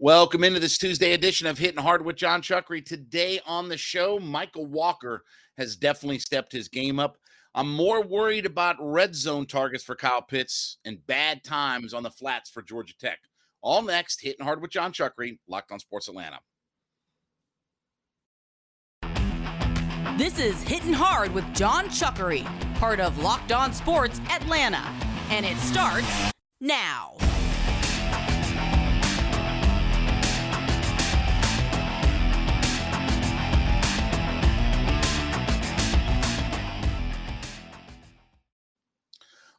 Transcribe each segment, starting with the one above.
Welcome into this Tuesday edition of Hitting Hard with Jon Chuckery. Today on the show, Mykal Walker has definitely stepped his game up. I'm more worried about red zone targets for Kyle Pitts and bad times on the flats for Georgia Tech. All next, Hitting Hard with Jon Chuckery, Locked on Sports Atlanta. This is Hitting Hard with Jon Chuckery, part of Locked On Sports Atlanta. And it starts now.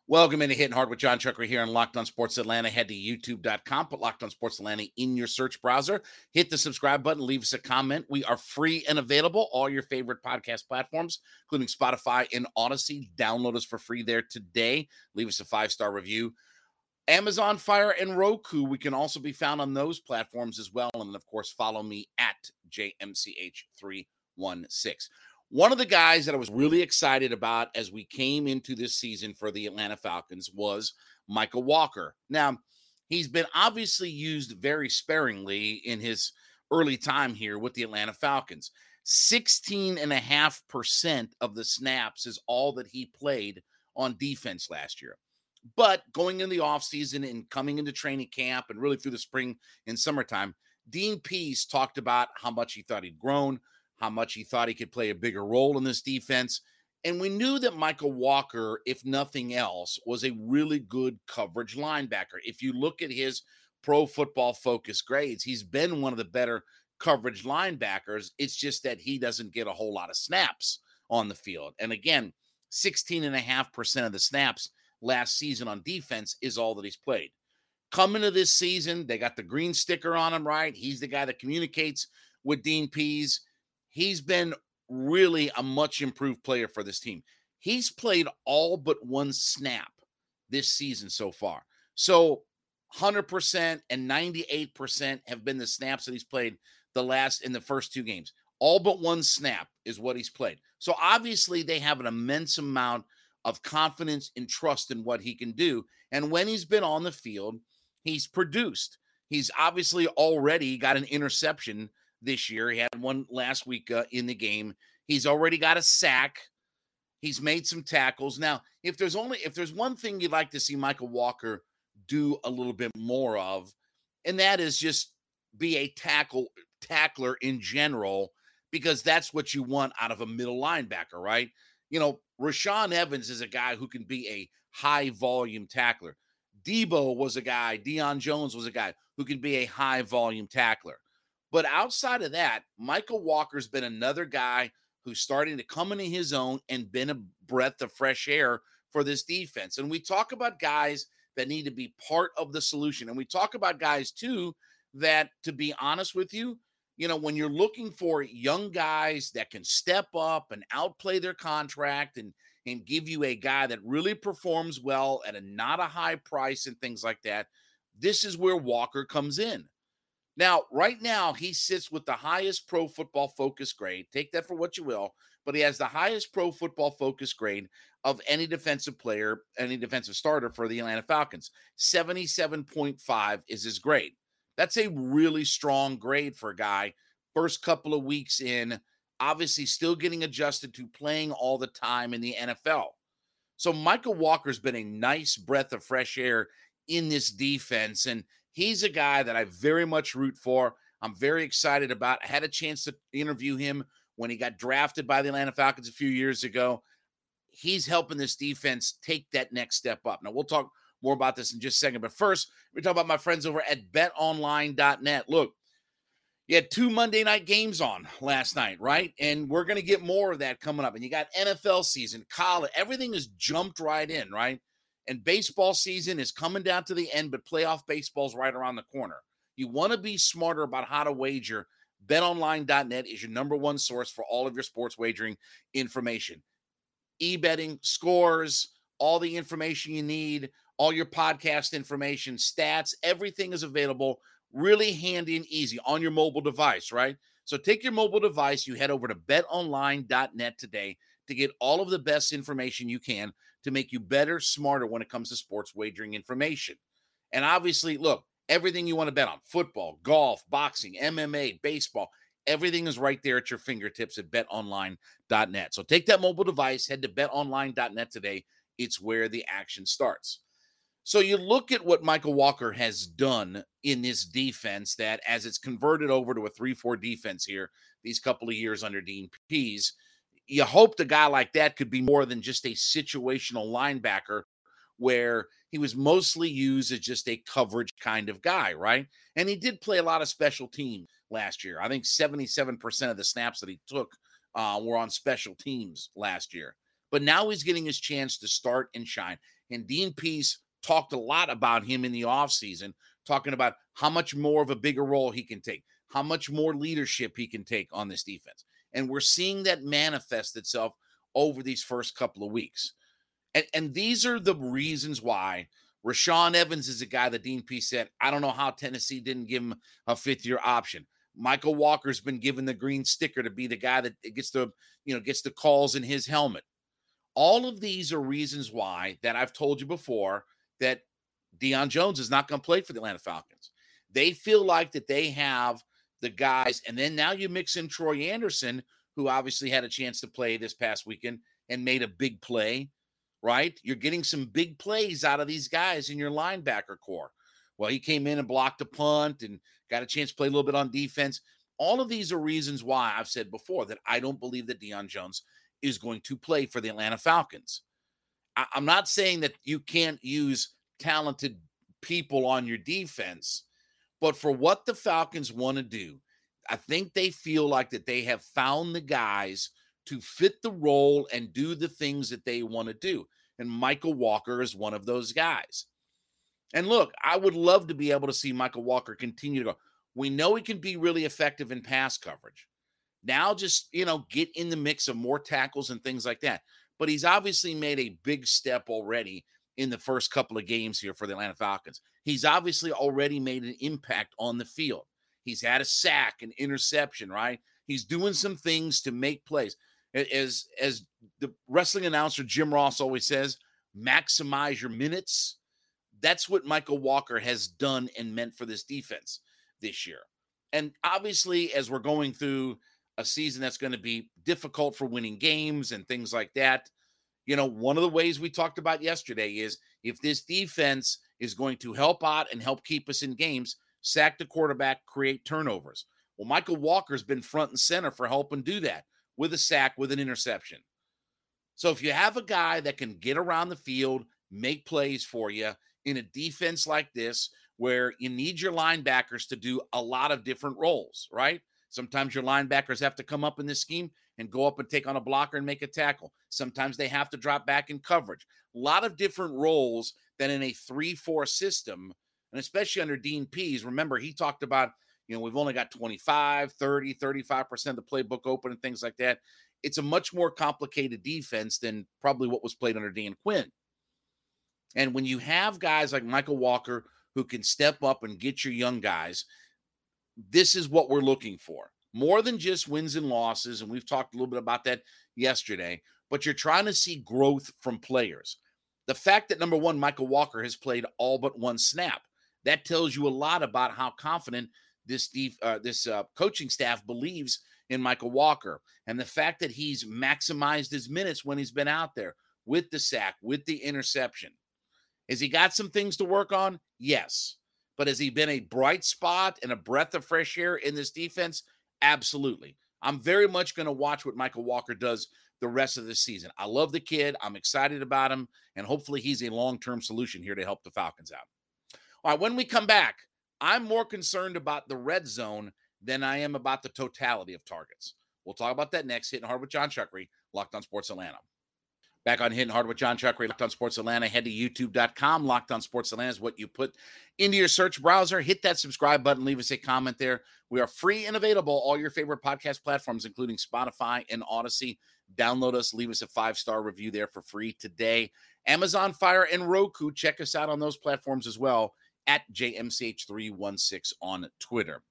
Welcome into Hitting Hard with Jon Chuckery here on Locked On Sports Atlanta. Head to youtube.com, put Locked On Sports Atlanta in your search browser. Hit the subscribe button, leave us a comment. We are free and available all your favorite podcast platforms, including Spotify and Odysee. Download us for free there today. Leave us a five star review. Amazon Fire and Roku, we can also be found on those platforms as well. And of course, follow me at JMCH316. One of the guys that I was really excited about as we came into this season for the Atlanta Falcons was Mykal Walker. Now, he's been obviously used very sparingly in his early time here with the Atlanta Falcons. 16.5% of the snaps is all that he played on defense last year. But going in the offseason and coming into training camp and really through the spring and summertime, Dean Pees talked about how much he thought he'd grown, how much he thought he could play a bigger role in this defense. And we knew that Mykal Walker, if nothing else, was a really good coverage linebacker. If you look at his pro football focus grades, he's been one of the better coverage linebackers. It's just that he doesn't get a whole lot of snaps on the field. And again, 16.5% of the snaps last season on defense is all that he's played. Coming to this season, they got the green sticker on him, right? He's the guy that communicates with Dean Pees he's been really a much improved player for this team. He's played all but one snap this season so far. So 100% and 98% have been the snaps that he's played the last in the first two games. All but one snap is what he's played. So obviously they have an immense amount of confidence and trust in what he can do. And when he's been on the field, he's produced. He's obviously already got an interception this year. He had one last week uh, in the game. He's already got a sack. He's made some tackles. Now, if there's only if there's one thing you'd like to see Mykal Walker do a little bit more of, and that is just be a tackle tackler in general, because that's what you want out of a middle linebacker, right? You know, Rashaan Evans is a guy who can be a high volume tackler. Debo was a guy, Deion Jones was a guy who can be a high volume tackler. But outside of that, Mykal Walker's been another guy who's starting to come into his own and been a breath of fresh air for this defense. And we talk about guys that need to be part of the solution. And we talk about guys too that, to be honest with you, you know, when you're looking for young guys that can step up and outplay their contract and and give you a guy that really performs well at a not a high price and things like that, this is where Walker comes in. Now, right now, he sits with the highest pro football focus grade. Take that for what you will, but he has the highest pro football focus grade of any defensive player, any defensive starter for the Atlanta Falcons. 77.5 is his grade. That's a really strong grade for a guy. First couple of weeks in, obviously still getting adjusted to playing all the time in the NFL. So Mykal Walker's been a nice breath of fresh air in this defense. And He's a guy that I very much root for. I'm very excited about. I had a chance to interview him when he got drafted by the Atlanta Falcons a few years ago. He's helping this defense take that next step up. Now, we'll talk more about this in just a second. But first, we talk about my friends over at betonline.net. Look, You had two Monday night games on last night, right? And we're going to get more of that coming up. And you got NFL season, college, everything is jumped right in, right? And baseball season is coming down to the end, but playoff baseball's right around the corner. You want to be smarter about how to wager. BetOnline.net is your number one source for all of your sports wagering information. E betting, scores, all the information you need, all your podcast information, stats, everything is available really handy and easy on your mobile device, right? So take your mobile device, you head over to betonline.net today to get all of the best information you can to make you better, smarter when it comes to sports wagering information. And obviously, look, everything you want to bet on football, golf, boxing, MMA, baseball, everything is right there at your fingertips at betonline.net. So take that mobile device, head to betonline.net today. It's where the action starts. So you look at what Mykal Walker has done in this defense that as it's converted over to a 3-4 defense here these couple of years under Dean Pees, you hoped a guy like that could be more than just a situational linebacker where he was mostly used as just a coverage kind of guy, right? And he did play a lot of special teams last year. I think 77% of the snaps that he took uh, were on special teams last year. But now he's getting his chance to start and shine. And Dean Pees talked a lot about him in the offseason, talking about how much more of a bigger role he can take, how much more leadership he can take on this defense. And we're seeing that manifest itself over these first couple of weeks. And, and these are the reasons why Rashaan Evans is a guy that Dean P said, I don't know how Tennessee didn't give him a fifth year option. Mykal Walker's been given the green sticker to be the guy that gets the, you know, gets the calls in his helmet. All of these are reasons why that I've told you before that Deion Jones is not going to play for the Atlanta Falcons. They feel like that they have the guys, and then now you mix in Troy Anderson, who obviously had a chance to play this past weekend and made a big play, right? You're getting some big plays out of these guys in your linebacker corps. Well, he came in and blocked a punt and got a chance to play a little bit on defense. All of these are reasons why I've said before that I don't believe that Deion Jones is going to play for the Atlanta Falcons. I, am not saying that you can't use talented people on your defense, but for what the Falcons want to do, I think they feel like that they have found the guys to fit the role and do the things that they want to do. And Mykal Walker is one of those guys. And look, I would love to be able to see Mykal Walker continue to go. We know he can be really effective in pass coverage. Now just, you know, get in the mix of more tackles and things like that but he's obviously made a big step already in the first couple of games here for the Atlanta Falcons. He's obviously already made an impact on the field. He's had a sack, an interception, right? He's doing some things to make plays. As as the wrestling announcer Jim Ross always says, maximize your minutes. That's what Mykal Walker has done and meant for this defense this year. And obviously, as we're going through a season that's going to be difficult for winning games and things like that. You know, one of the ways we talked about yesterday is if this defense is going to help out and help keep us in games, sack the quarterback, create turnovers. Well, Mykal Walker's been front and center for helping do that with a sack, with an interception. So if you have a guy that can get around the field, make plays for you in a defense like this, where you need your linebackers to do a lot of different roles, right? Sometimes your linebackers have to come up in this scheme and go up and take on a blocker and make a tackle. Sometimes they have to drop back in coverage. A lot of different roles than in a 3 4 system. And especially under Dean Pees, remember, he talked about, you know, we've only got 25, 30, 35% of the playbook open and things like that. It's a much more complicated defense than probably what was played under Dan Quinn. And when you have guys like Mykal Walker who can step up and get your young guys, this is what we're looking for more than just wins and losses. And we've talked a little bit about that yesterday, but you're trying to see growth from players. The fact that number one, Mykal Walker has played all but one snap, that tells you a lot about how confident this def, uh, this uh, coaching staff believes in Mykal Walker, and the fact that he's maximized his minutes when he's been out there with the sack, with the interception. Has he got some things to work on? Yes. But has he been a bright spot and a breath of fresh air in this defense? Absolutely. I'm very much going to watch what Mykal Walker does the rest of the season. I love the kid. I'm excited about him. And hopefully he's a long term solution here to help the Falcons out. All right. When we come back, I'm more concerned about the red zone than I am about the totality of targets. We'll talk about that next. Hitting hard with Jon Chuckery, Locked On Sports Atlanta. Back on Hitting Hard with Jon Chuckery, Locked On Sports Atlanta. Head to youtube.com. Locked On Sports Atlanta is what you put into your search browser. Hit that subscribe button. Leave us a comment there. We are free and available all your favorite podcast platforms, including Spotify and Odysee. Download us. Leave us a five star review there for free today. Amazon Fire and Roku. Check us out on those platforms as well at JMCH316 on Twitter.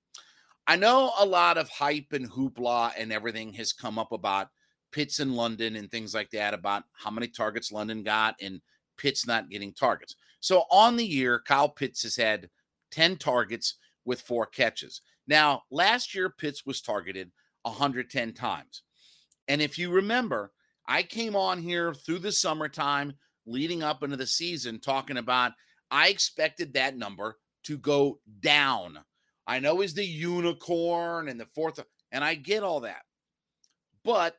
I know a lot of hype and hoopla and everything has come up about Pitts in London and things like that about how many targets London got and Pitts not getting targets. So on the year, Kyle Pitts has had 10 targets with four catches. Now, last year, Pitts was targeted 110 times. And if you remember, I came on here through the summertime leading up into the season talking about I expected that number to go down. I know he's the unicorn and the fourth, and I get all that. But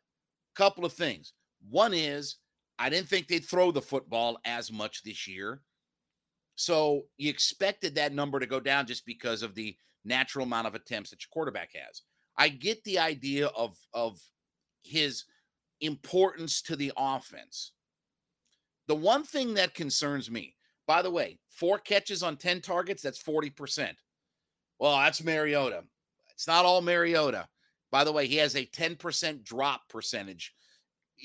couple of things. One is I didn't think they'd throw the football as much this year. So you expected that number to go down just because of the natural amount of attempts that your quarterback has. I get the idea of of his importance to the offense. The one thing that concerns me, by the way, four catches on 10 targets, that's 40%. Well, that's Mariota. It's not all Mariota. By the way, he has a 10% drop percentage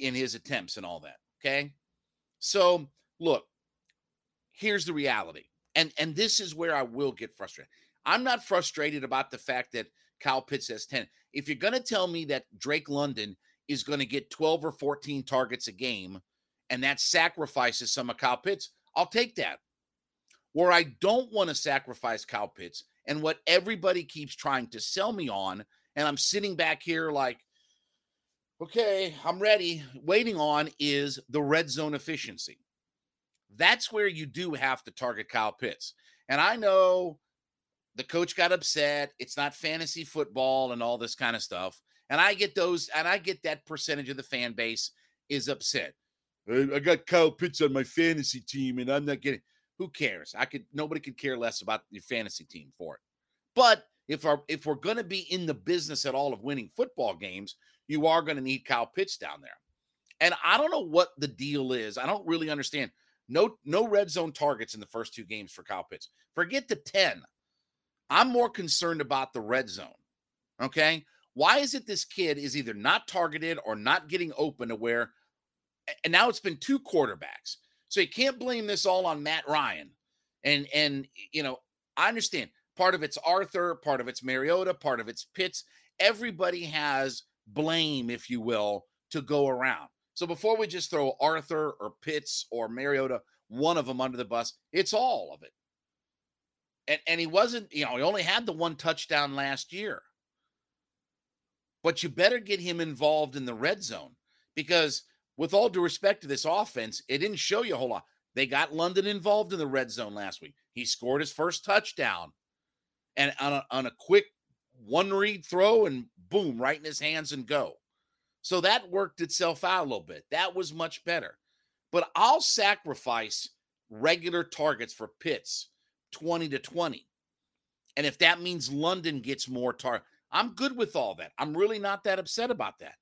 in his attempts and all that. Okay. So look, here's the reality. And and this is where I will get frustrated. I'm not frustrated about the fact that Kyle Pitts has 10. If you're to tell me that Drake London is to get 12 or 14 targets a game and that sacrifices some of Kyle Pitts, I'll take that. Where I don't want to sacrifice Kyle Pitts and what everybody keeps trying to sell me on and I'm sitting back here like, okay, I'm ready. Waiting on is the red zone efficiency. That's where you do have to target Kyle Pitts. And I know the coach got upset. It's not fantasy football and all this kind of stuff. And I get those, and I get that percentage of the fan base is upset. I got Kyle Pitts on my fantasy team, and I'm not getting. Who cares? I could. Nobody could care less about your fantasy team for it. But if our if we're going to be in the business at all of winning football games, you are going to need Kyle Pitts down there. And I don't know what the deal is. I don't really understand. No no red zone targets in the first two games for Kyle Pitts. Forget the 10. I'm more concerned about the red zone. Okay? Why is it this kid is either not targeted or not getting open to where and now it's been two quarterbacks. So you can't blame this all on Matt Ryan. And and you know, I understand Part of it's Arthur, part of it's Mariota, part of it's Pitts. Everybody has blame, if you will, to go around. So before we just throw Arthur or Pitts or Mariota, one of them under the bus, it's all of it. And and he wasn't, you know, he only had the one touchdown last year. But you better get him involved in the red zone because with all due respect to this offense, it didn't show you a whole lot. They got London involved in the red zone last week. He scored his first touchdown and on a, on a quick one read throw and boom, right in his hands and go. So that worked itself out a little bit. That was much better. But I'll sacrifice regular targets for Pitts 20 to 20. And if that means London gets more target, I'm good with all that. I'm really not that upset about that.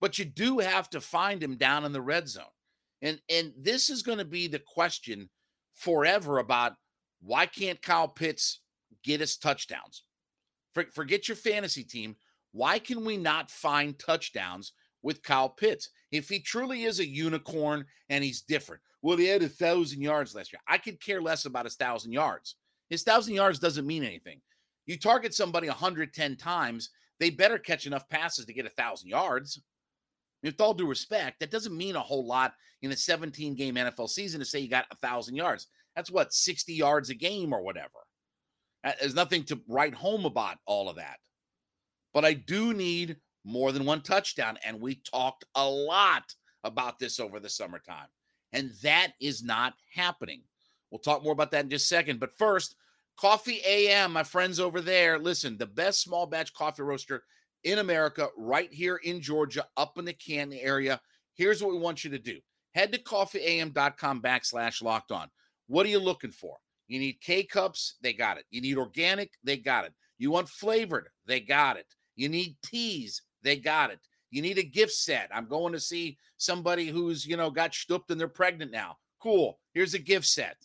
But you do have to find him down in the red zone. And and this is going to be the question forever about why can't Kyle Pitts get us touchdowns. For, forget your fantasy team. Why can we not find touchdowns with Kyle Pitts? If he truly is a unicorn and he's different, well, he had a thousand yards last year. I could care less about his thousand yards. His thousand yards doesn't mean anything. You target somebody 110 times, they better catch enough passes to get a thousand yards. With all due respect, that doesn't mean a whole lot in a 17 game NFL season to say you got a thousand yards. That's what 60 yards a game or whatever. There's nothing to write home about all of that. But I do need more than one touchdown. And we talked a lot about this over the summertime. And that is not happening. We'll talk more about that in just a second. But first, Coffee AM, my friends over there. Listen, the best small batch coffee roaster in America, right here in Georgia, up in the Canton area. Here's what we want you to do head to coffeeam.com backslash locked on. What are you looking for? You need K cups, they got it. You need organic, they got it. You want flavored? They got it. You need teas? They got it. You need a gift set. I'm going to see somebody who's, you know, got stooped and they're pregnant now. Cool. Here's a gift set.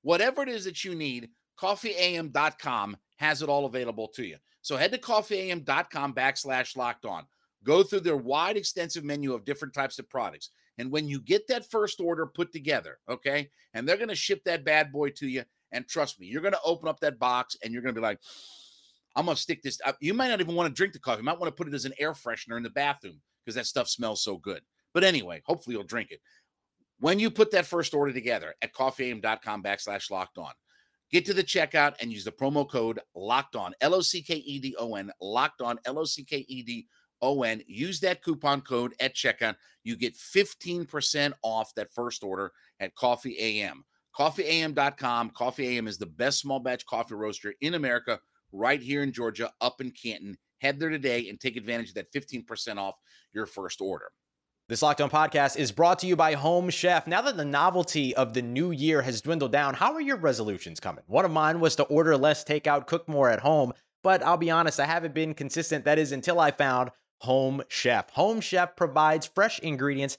Whatever it is that you need, coffeeam.com has it all available to you. So head to coffeeam.com backslash locked on. Go through their wide, extensive menu of different types of products. And when you get that first order put together, okay, and they're going to ship that bad boy to you, and trust me, you're going to open up that box and you're going to be like, I'm going to stick this. Up. you might not even want to drink the coffee. You might want to put it as an air freshener in the bathroom because that stuff smells so good. But anyway, hopefully you'll drink it. When you put that first order together at coffeeam.com backslash locked on, get to the checkout and use the promo code locked on, L O C K E D O N, locked on, L O C K E D O N. Use that coupon code at checkout. You get 15% off that first order at Coffee AM. CoffeeAM.com. Coffee AM is the best small batch coffee roaster in America, right here in Georgia, up in Canton. Head there today and take advantage of that 15% off your first order. This Lockdown podcast is brought to you by Home Chef. Now that the novelty of the new year has dwindled down, how are your resolutions coming? One of mine was to order less takeout, cook more at home, but I'll be honest, I haven't been consistent. That is until I found Home Chef. Home Chef provides fresh ingredients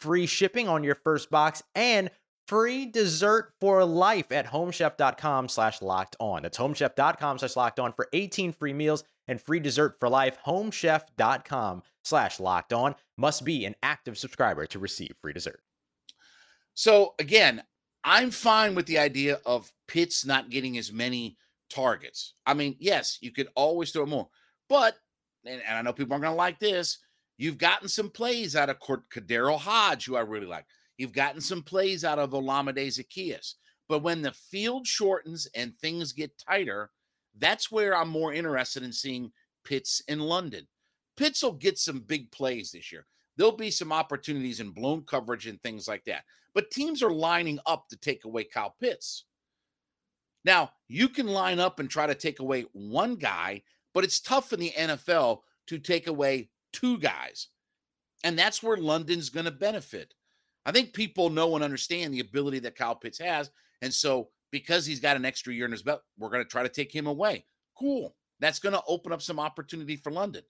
free shipping on your first box and free dessert for life at homechef.com slash locked on. That's homechef.com slash locked on for 18 free meals and free dessert for life. Homechef.com slash locked on must be an active subscriber to receive free dessert. So again, I'm fine with the idea of Pitts not getting as many targets. I mean, yes, you could always throw more, but and, and I know people aren't going to like this. You've gotten some plays out of KhaDarel Hodge, who I really like. You've gotten some plays out of Olamide Zaccheaus. But when the field shortens and things get tighter, that's where I'm more interested in seeing Pitts in London. Pitts will get some big plays this year. There'll be some opportunities in blown coverage and things like that. But teams are lining up to take away Kyle Pitts. Now, you can line up and try to take away one guy, but it's tough in the NFL to take away two guys. And that's where London's going to benefit. I think people know and understand the ability that Kyle Pitts has. And so, because he's got an extra year in his belt, we're going to try to take him away. Cool. That's going to open up some opportunity for London.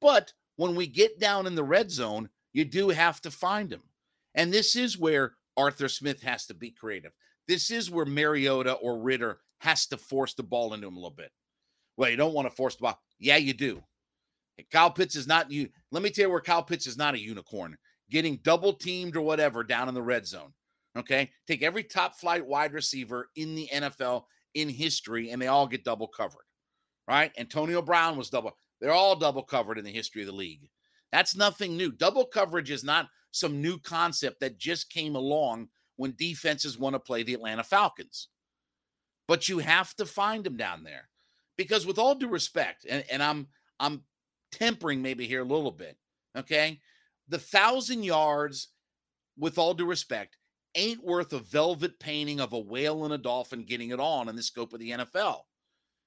But when we get down in the red zone, you do have to find him. And this is where Arthur Smith has to be creative. This is where Mariota or Ridder has to force the ball into him a little bit. Well, you don't want to force the ball. Yeah, you do. Kyle Pitts is not you. Let me tell you where Kyle Pitts is not a unicorn. Getting double teamed or whatever down in the red zone. Okay. Take every top flight wide receiver in the NFL in history, and they all get double covered. Right? Antonio Brown was double. They're all double covered in the history of the league. That's nothing new. Double coverage is not some new concept that just came along when defenses want to play the Atlanta Falcons. But you have to find them down there. Because with all due respect, and, and I'm I'm tempering maybe here a little bit. Okay. The thousand yards, with all due respect, ain't worth a velvet painting of a whale and a dolphin getting it on in the scope of the NFL.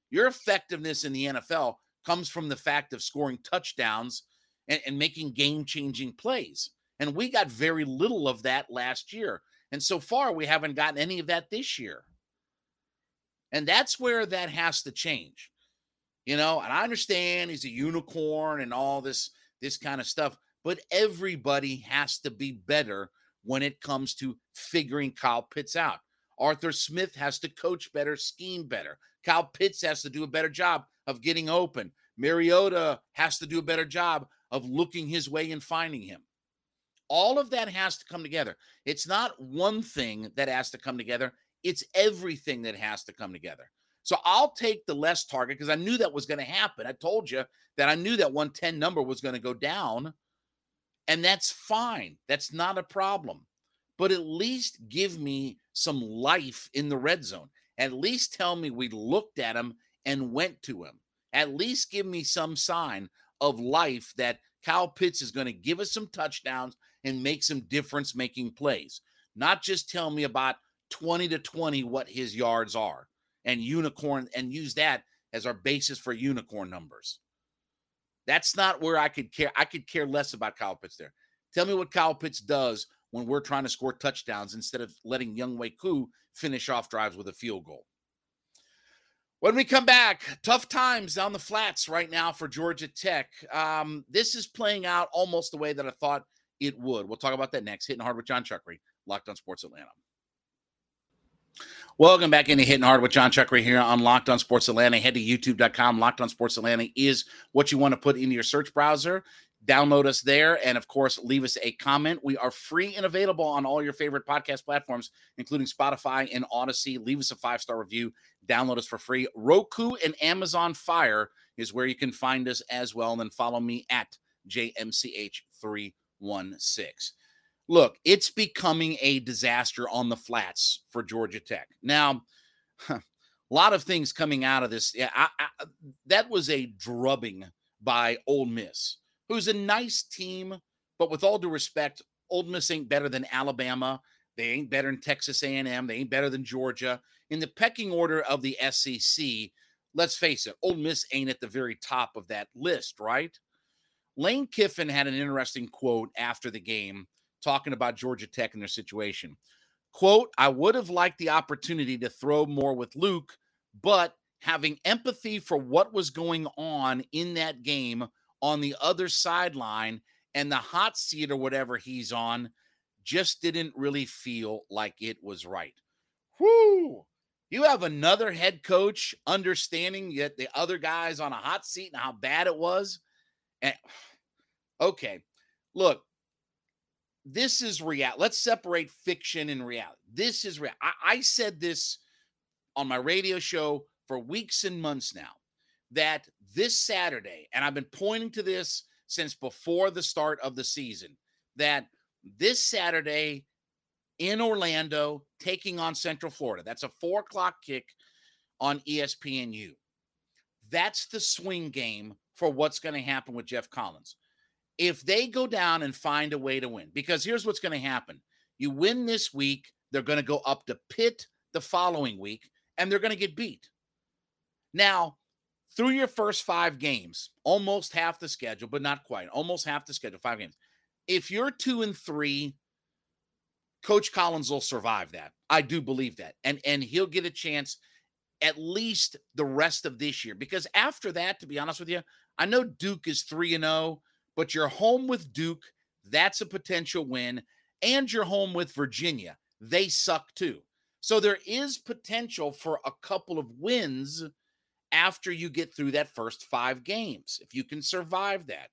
Your effectiveness in the NFL comes from the fact of scoring touchdowns and, and making game changing plays. And we got very little of that last year. And so far, we haven't gotten any of that this year. And that's where that has to change you know and i understand he's a unicorn and all this this kind of stuff but everybody has to be better when it comes to figuring kyle pitts out. Arthur smith has to coach better scheme better. Kyle pitts has to do a better job of getting open. Mariota has to do a better job of looking his way and finding him. All of that has to come together. It's not one thing that has to come together. It's everything that has to come together so I'll take the less target because I knew that was going to happen. I told you that I knew that 110 number was going to go down. And that's fine. That's not a problem. But at least give me some life in the red zone. At least tell me we looked at him and went to him. At least give me some sign of life that Kyle Pitts is going to give us some touchdowns and make some difference making plays. Not just tell me about 20 to 20 what his yards are and unicorn and use that as our basis for unicorn numbers. That's not where I could care. I could care less about Kyle Pitts there. Tell me what Kyle Pitts does when we're trying to score touchdowns instead of letting Younghoe Koo finish off drives with a field goal. When we come back, tough times down the flats right now for Georgia Tech. Um, this is playing out almost the way that I thought it would. We'll talk about that next. Hitting hard with Jon Chuckery, Locked on Sports Atlanta. Welcome back into Hitting Hard with Jon Chuckery here on Locked on Sports Atlanta. Head to youtube.com. Locked on Sports Atlanta is what you want to put into your search browser. Download us there. And of course, leave us a comment. We are free and available on all your favorite podcast platforms, including Spotify and Odysee. Leave us a five star review. Download us for free. Roku and Amazon Fire is where you can find us as well. And then follow me at JMCH316. Look, it's becoming a disaster on the flats for Georgia Tech. Now, a lot of things coming out of this. Yeah, I, I, uh, that was a drubbing by Ole Miss who's a nice team, but with all due respect, Ole Miss ain't better than Alabama. They ain't better than Texas A&M. They ain't better than Georgia. In the pecking order of the SEC, let's face it, Ole Miss ain't at the very top of that list, right? Lane Kiffin had an interesting quote after the game talking about Georgia Tech and their situation. Quote, I would have liked the opportunity to throw more with Luke, but having empathy for what was going on in that game on the other sideline and the hot seat or whatever he's on just didn't really feel like it was right. Whoo! You have another head coach understanding that the other guy's on a hot seat and how bad it was. And okay, look, this is real. Let's separate fiction and reality. This is real. I, I said this on my radio show for weeks and months now that this Saturday, and I've been pointing to this since before the start of the season, that this Saturday in Orlando, taking on Central Florida, that's a four o'clock kick on ESPNU. That's the swing game for what's going to happen with Geoff Collins. If they go down and find a way to win, because here's what's going to happen you win this week, they're going to go up to Pitt the following week, and they're going to get beat. Now, through your first five games, almost half the schedule, but not quite, almost half the schedule, five games. If you're two and three, Coach Collins will survive that. I do believe that. And and he'll get a chance at least the rest of this year. Because after that, to be honest with you, I know Duke is 3 and 0, but you're home with Duke. That's a potential win. And you're home with Virginia. They suck too. So there is potential for a couple of wins after you get through that first five games. If you can survive that,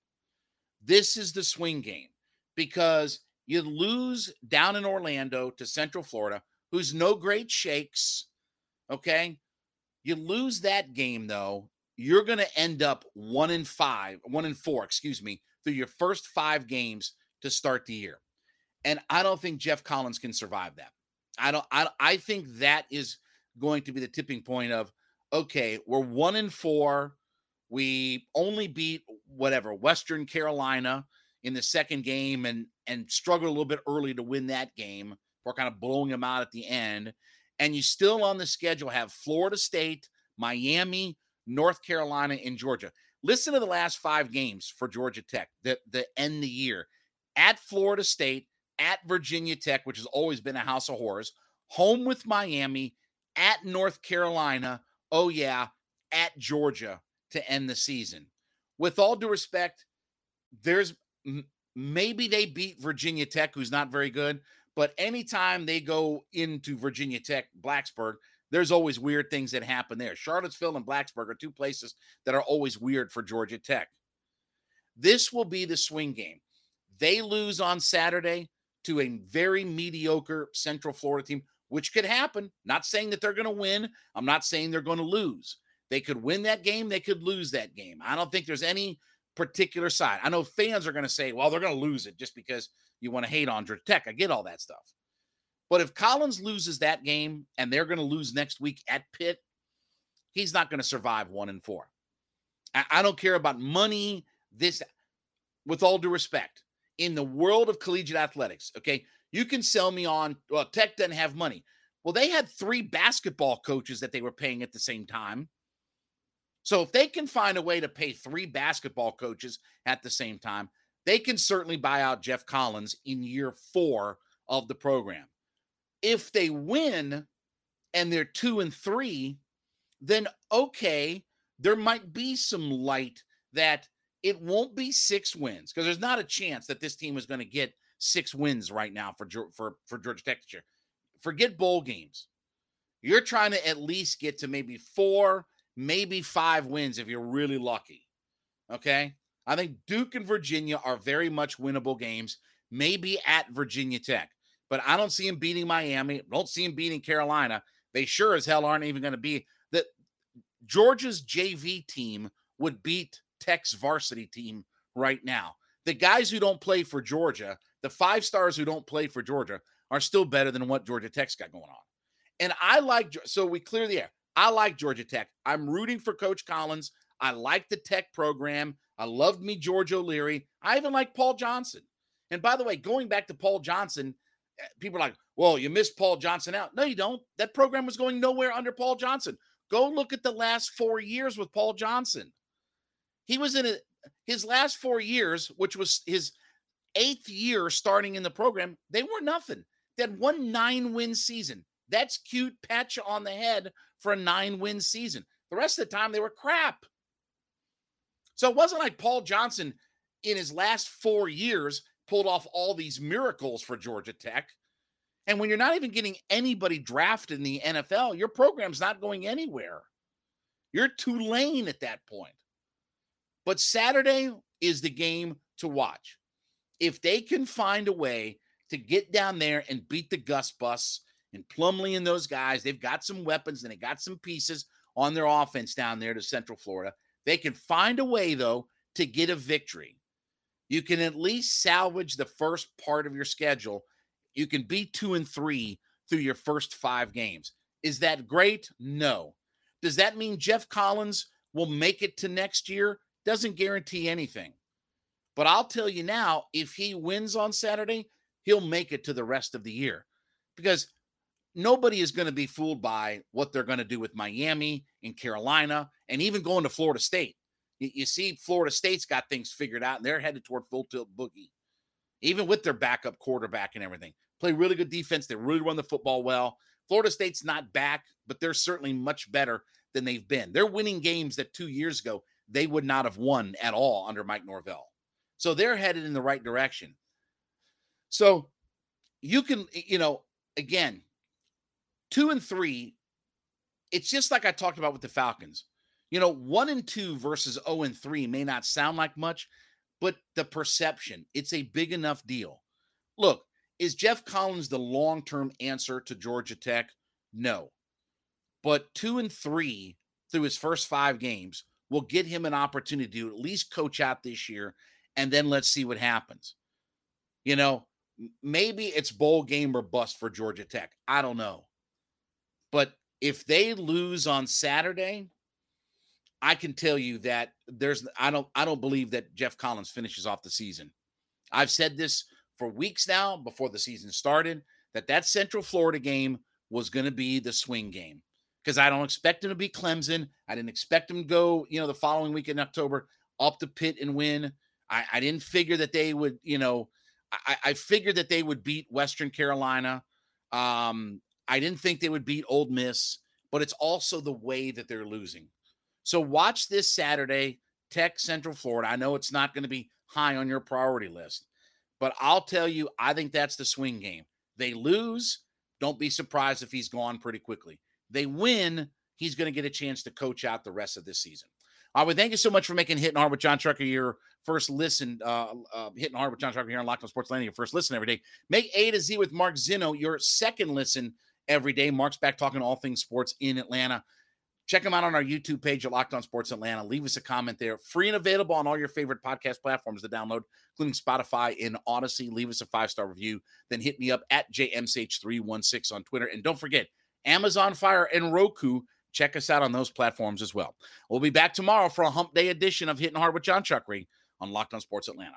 this is the swing game because you lose down in Orlando to Central Florida, who's no great shakes. Okay. You lose that game, though, you're going to end up one in five, one in four, excuse me, through your first five games to start the year. And I don't think Geoff Collins can survive that. I don't, I, I think that is going to be the tipping point of okay, we're one in four. We only beat whatever Western Carolina in the second game and and struggled a little bit early to win that game. We're kind of blowing them out at the end. And you still on the schedule have Florida State, Miami, North Carolina, and Georgia. Listen to the last five games for Georgia Tech that the end the year at Florida State, at Virginia Tech, which has always been a house of horrors, home with Miami, at North Carolina, oh, yeah, at Georgia to end the season. With all due respect, there's maybe they beat Virginia Tech, who's not very good, but anytime they go into Virginia Tech, Blacksburg, there's always weird things that happen there. Charlottesville and Blacksburg are two places that are always weird for Georgia Tech. This will be the swing game. They lose on Saturday to a very mediocre Central Florida team which could happen. Not saying that they're going to win. I'm not saying they're going to lose. They could win that game. They could lose that game. I don't think there's any particular side. I know fans are going to say, well, they're going to lose it just because you want to hate on Tech. I get all that stuff. But if Collins loses that game and they're going to lose next week at Pitt, he's not going to survive one and four. I, I don't care about money. This, with all due respect, in the world of collegiate athletics, okay, you can sell me on, well, Tech doesn't have money. Well, they had three basketball coaches that they were paying at the same time. So if they can find a way to pay three basketball coaches at the same time, they can certainly buy out Geoff Collins in year four of the program. If they win and they're two and three, then okay, there might be some light that it won't be six wins because there's not a chance that this team is going to get six wins right now for for for Georgia Tech this year. Forget bowl games. You're trying to at least get to maybe four, maybe five wins if you're really lucky. Okay. I think Duke and Virginia are very much winnable games, maybe at Virginia Tech, but I don't see him beating Miami. Don't see him beating Carolina. They sure as hell aren't even going to be that Georgia's JV team would beat Tech's varsity team right now. The guys who don't play for Georgia, the five stars who don't play for Georgia, are still better than what Georgia Tech's got going on. And I like, so we clear the air. I like Georgia Tech. I'm rooting for Coach Collins. I like the Tech program. I loved me George O'Leary. I even like Paul Johnson. And by the way, going back to Paul Johnson, people are like, well, you missed Paul Johnson out. No, you don't. That program was going nowhere under Paul Johnson. Go look at the last four years with Paul Johnson. He was in a, his last four years, which was his eighth year starting in the program, they were nothing. They had one nine win season. That's cute, patch on the head for a nine win season. The rest of the time, they were crap. So it wasn't like Paul Johnson in his last four years pulled off all these miracles for Georgia Tech. And when you're not even getting anybody drafted in the NFL, your program's not going anywhere. You're too Tulane at that point. But Saturday is the game to watch. If they can find a way to get down there and beat the Gus Bus and Plumlee and those guys, they've got some weapons and they got some pieces on their offense down there to Central Florida. They can find a way, though, to get a victory. You can at least salvage the first part of your schedule. You can be two and three through your first five games. Is that great? No. Does that mean Geoff Collins will make it to next year? Doesn't guarantee anything. But I'll tell you now, if he wins on Saturday, he'll make it to the rest of the year because nobody is going to be fooled by what they're going to do with Miami and Carolina and even going to Florida State. You, see, Florida State's got things figured out and they're headed toward full tilt boogie, even with their backup quarterback and everything. Play really good defense. They really run the football well. Florida State's not back, but they're certainly much better than they've been. They're winning games that two years ago they would not have won at all under Mike Norvell. So they're headed in the right direction. So you can, you know, again, two and three, it's just like I talked about with the Falcons. You know, one and two versus 0 and three may not sound like much, but the perception, it's a big enough deal. Look, is Geoff Collins the long term answer to Georgia Tech? No. But two and three through his first five games will get him an opportunity to at least coach out this year, and then let's see what happens. You know, maybe it's bowl game or bust for Georgia Tech. I don't know. But if they lose on Saturday, I can tell you that there's I don't I don't believe that Geoff Collins finishes off the season. I've said this for weeks now before the season started that that Central Florida game was going to be the swing game because I don't expect him to be Clemson. I didn't expect him to go, you know, the following week in October up the Pitt and win. I, I didn't figure that they would, you know, I, I figured that they would beat Western Carolina. Um, I didn't think they would beat Ole Miss, but it's also the way that they're losing. So watch this Saturday, Tech Central Florida. I know it's not going to be high on your priority list, but I'll tell you, I think that's the swing game. They lose, don't be surprised if he's gone pretty quickly. They win, he's going to get a chance to coach out the rest of this season. I would thank you so much for making Hitting Hard with Jon Chucker your first listen. Uh, uh, Hitting Hard with Jon Chucker here on Locked On Sports Landing, your first listen every day. Make A to Z with Mark Zinno your second listen every day. Mark's back talking all things sports in Atlanta. Check him out on our YouTube page at Locked On Sports Atlanta. Leave us a comment there. Free and available on all your favorite podcast platforms to download, including Spotify and Odysee. Leave us a five star review. Then hit me up at JMCH316 on Twitter. And don't forget, Amazon Fire and Roku check us out on those platforms as well. We'll be back tomorrow for a hump day edition of Hitting Hard with Jon Chuckery on Locked On Sports Atlanta.